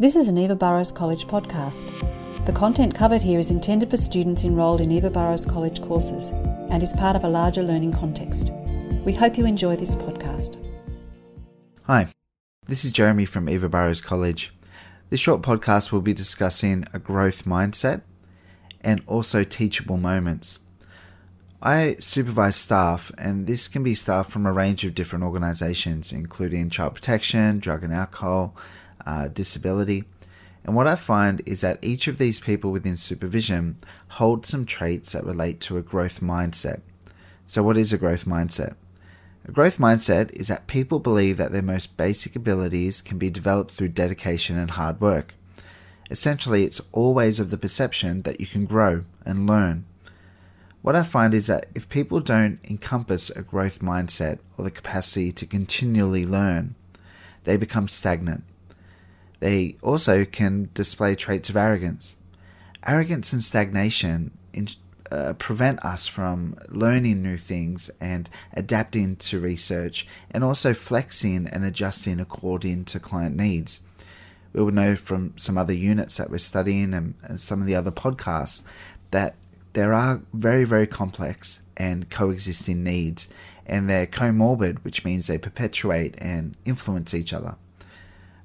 This is an Eva Burrows College podcast. The content covered here is intended for students enrolled in Eva Burrows College courses and is part of a larger learning context. We hope you enjoy this podcast. Hi, this is Jeramy from Eva Burrows College. This short podcast will be discussing a growth mindset and also teachable moments. I supervise staff, and this can be staff from a range of different organisations, including child protection, drug and alcohol, uh, disability. And what I find is that each of these people within supervision hold some traits that relate to a growth mindset. So, what is a growth mindset? A growth mindset is that people believe that their most basic abilities can be developed through dedication and hard work. Essentially, it's always of the perception that you can grow and learn. What I find is that if people don't encompass a growth mindset or the capacity to continually learn, they become stagnant they also can display traits of arrogance. Arrogance and stagnation in, uh, prevent us from learning new things and adapting to research and also flexing and adjusting according to client needs. We will know from some other units that we're studying and, and some of the other podcasts that there are very, very complex and coexisting needs, and they're comorbid, which means they perpetuate and influence each other.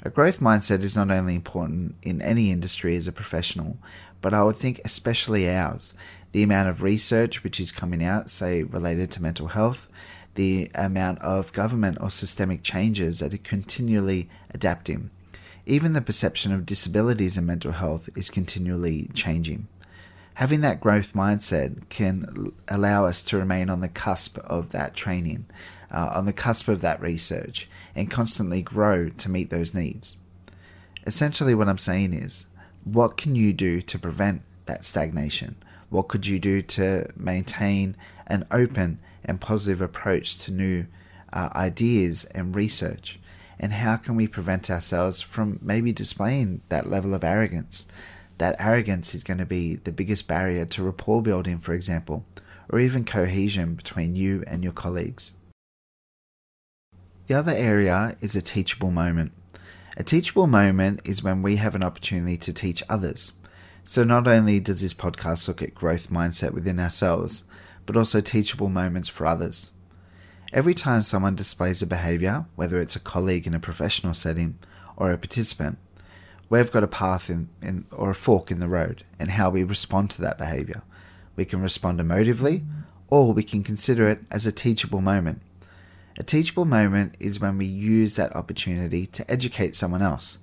A growth mindset is not only important in any industry as a professional, but I would think especially ours. The amount of research which is coming out, say related to mental health, the amount of government or systemic changes that are continually adapting. Even the perception of disabilities and mental health is continually changing. Having that growth mindset can allow us to remain on the cusp of that training uh, on the cusp of that research and constantly grow to meet those needs. Essentially, what I'm saying is, what can you do to prevent that stagnation? What could you do to maintain an open and positive approach to new uh, ideas and research? And how can we prevent ourselves from maybe displaying that level of arrogance? That arrogance is going to be the biggest barrier to rapport building, for example, or even cohesion between you and your colleagues. The other area is a teachable moment. A teachable moment is when we have an opportunity to teach others. So, not only does this podcast look at growth mindset within ourselves, but also teachable moments for others. Every time someone displays a behavior, whether it's a colleague in a professional setting or a participant, we've got a path in, in, or a fork in the road and how we respond to that behavior. We can respond emotively, or we can consider it as a teachable moment a teachable moment is when we use that opportunity to educate someone else.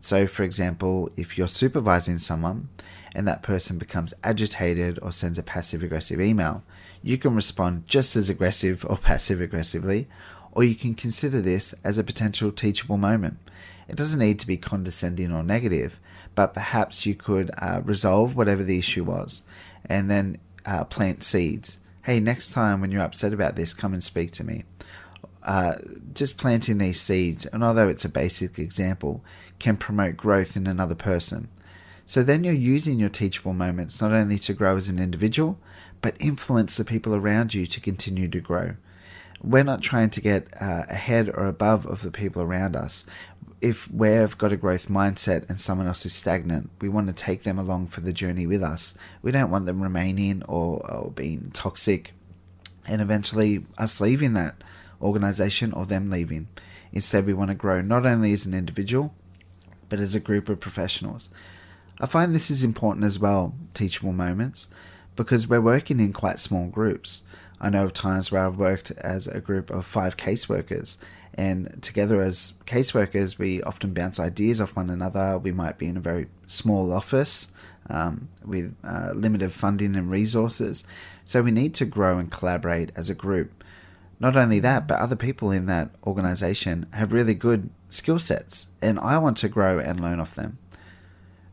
So, for example, if you're supervising someone and that person becomes agitated or sends a passive aggressive email, you can respond just as aggressive or passive aggressively, or you can consider this as a potential teachable moment. It doesn't need to be condescending or negative, but perhaps you could uh, resolve whatever the issue was and then uh, plant seeds. Hey, next time when you're upset about this, come and speak to me uh, just planting these seeds, and although it's a basic example, can promote growth in another person. So then you're using your teachable moments not only to grow as an individual, but influence the people around you to continue to grow. We're not trying to get uh, ahead or above of the people around us. If we've got a growth mindset and someone else is stagnant, we want to take them along for the journey with us. We don't want them remaining or, or being toxic and eventually us leaving that organization or them leaving. Instead, we want to grow not only as an individual, but as a group of professionals. I find this is important as well, teachable moments, because we're working in quite small groups. I know of times where I've worked as a group of five caseworkers, and together as caseworkers, we often bounce ideas off one another. We might be in a very small office um, with uh, limited funding and resources, so we need to grow and collaborate as a group. Not only that, but other people in that organization have really good skill sets, and I want to grow and learn off them.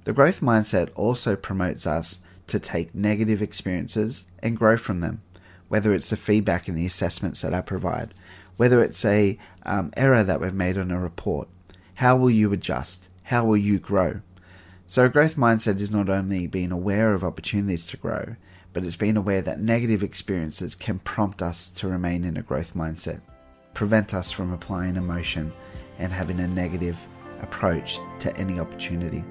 The growth mindset also promotes us to take negative experiences and grow from them, whether it's the feedback and the assessments that I provide, whether it's a um, error that we've made on a report. How will you adjust? How will you grow? So, a growth mindset is not only being aware of opportunities to grow, but it's being aware that negative experiences can prompt us to remain in a growth mindset, prevent us from applying emotion and having a negative approach to any opportunity.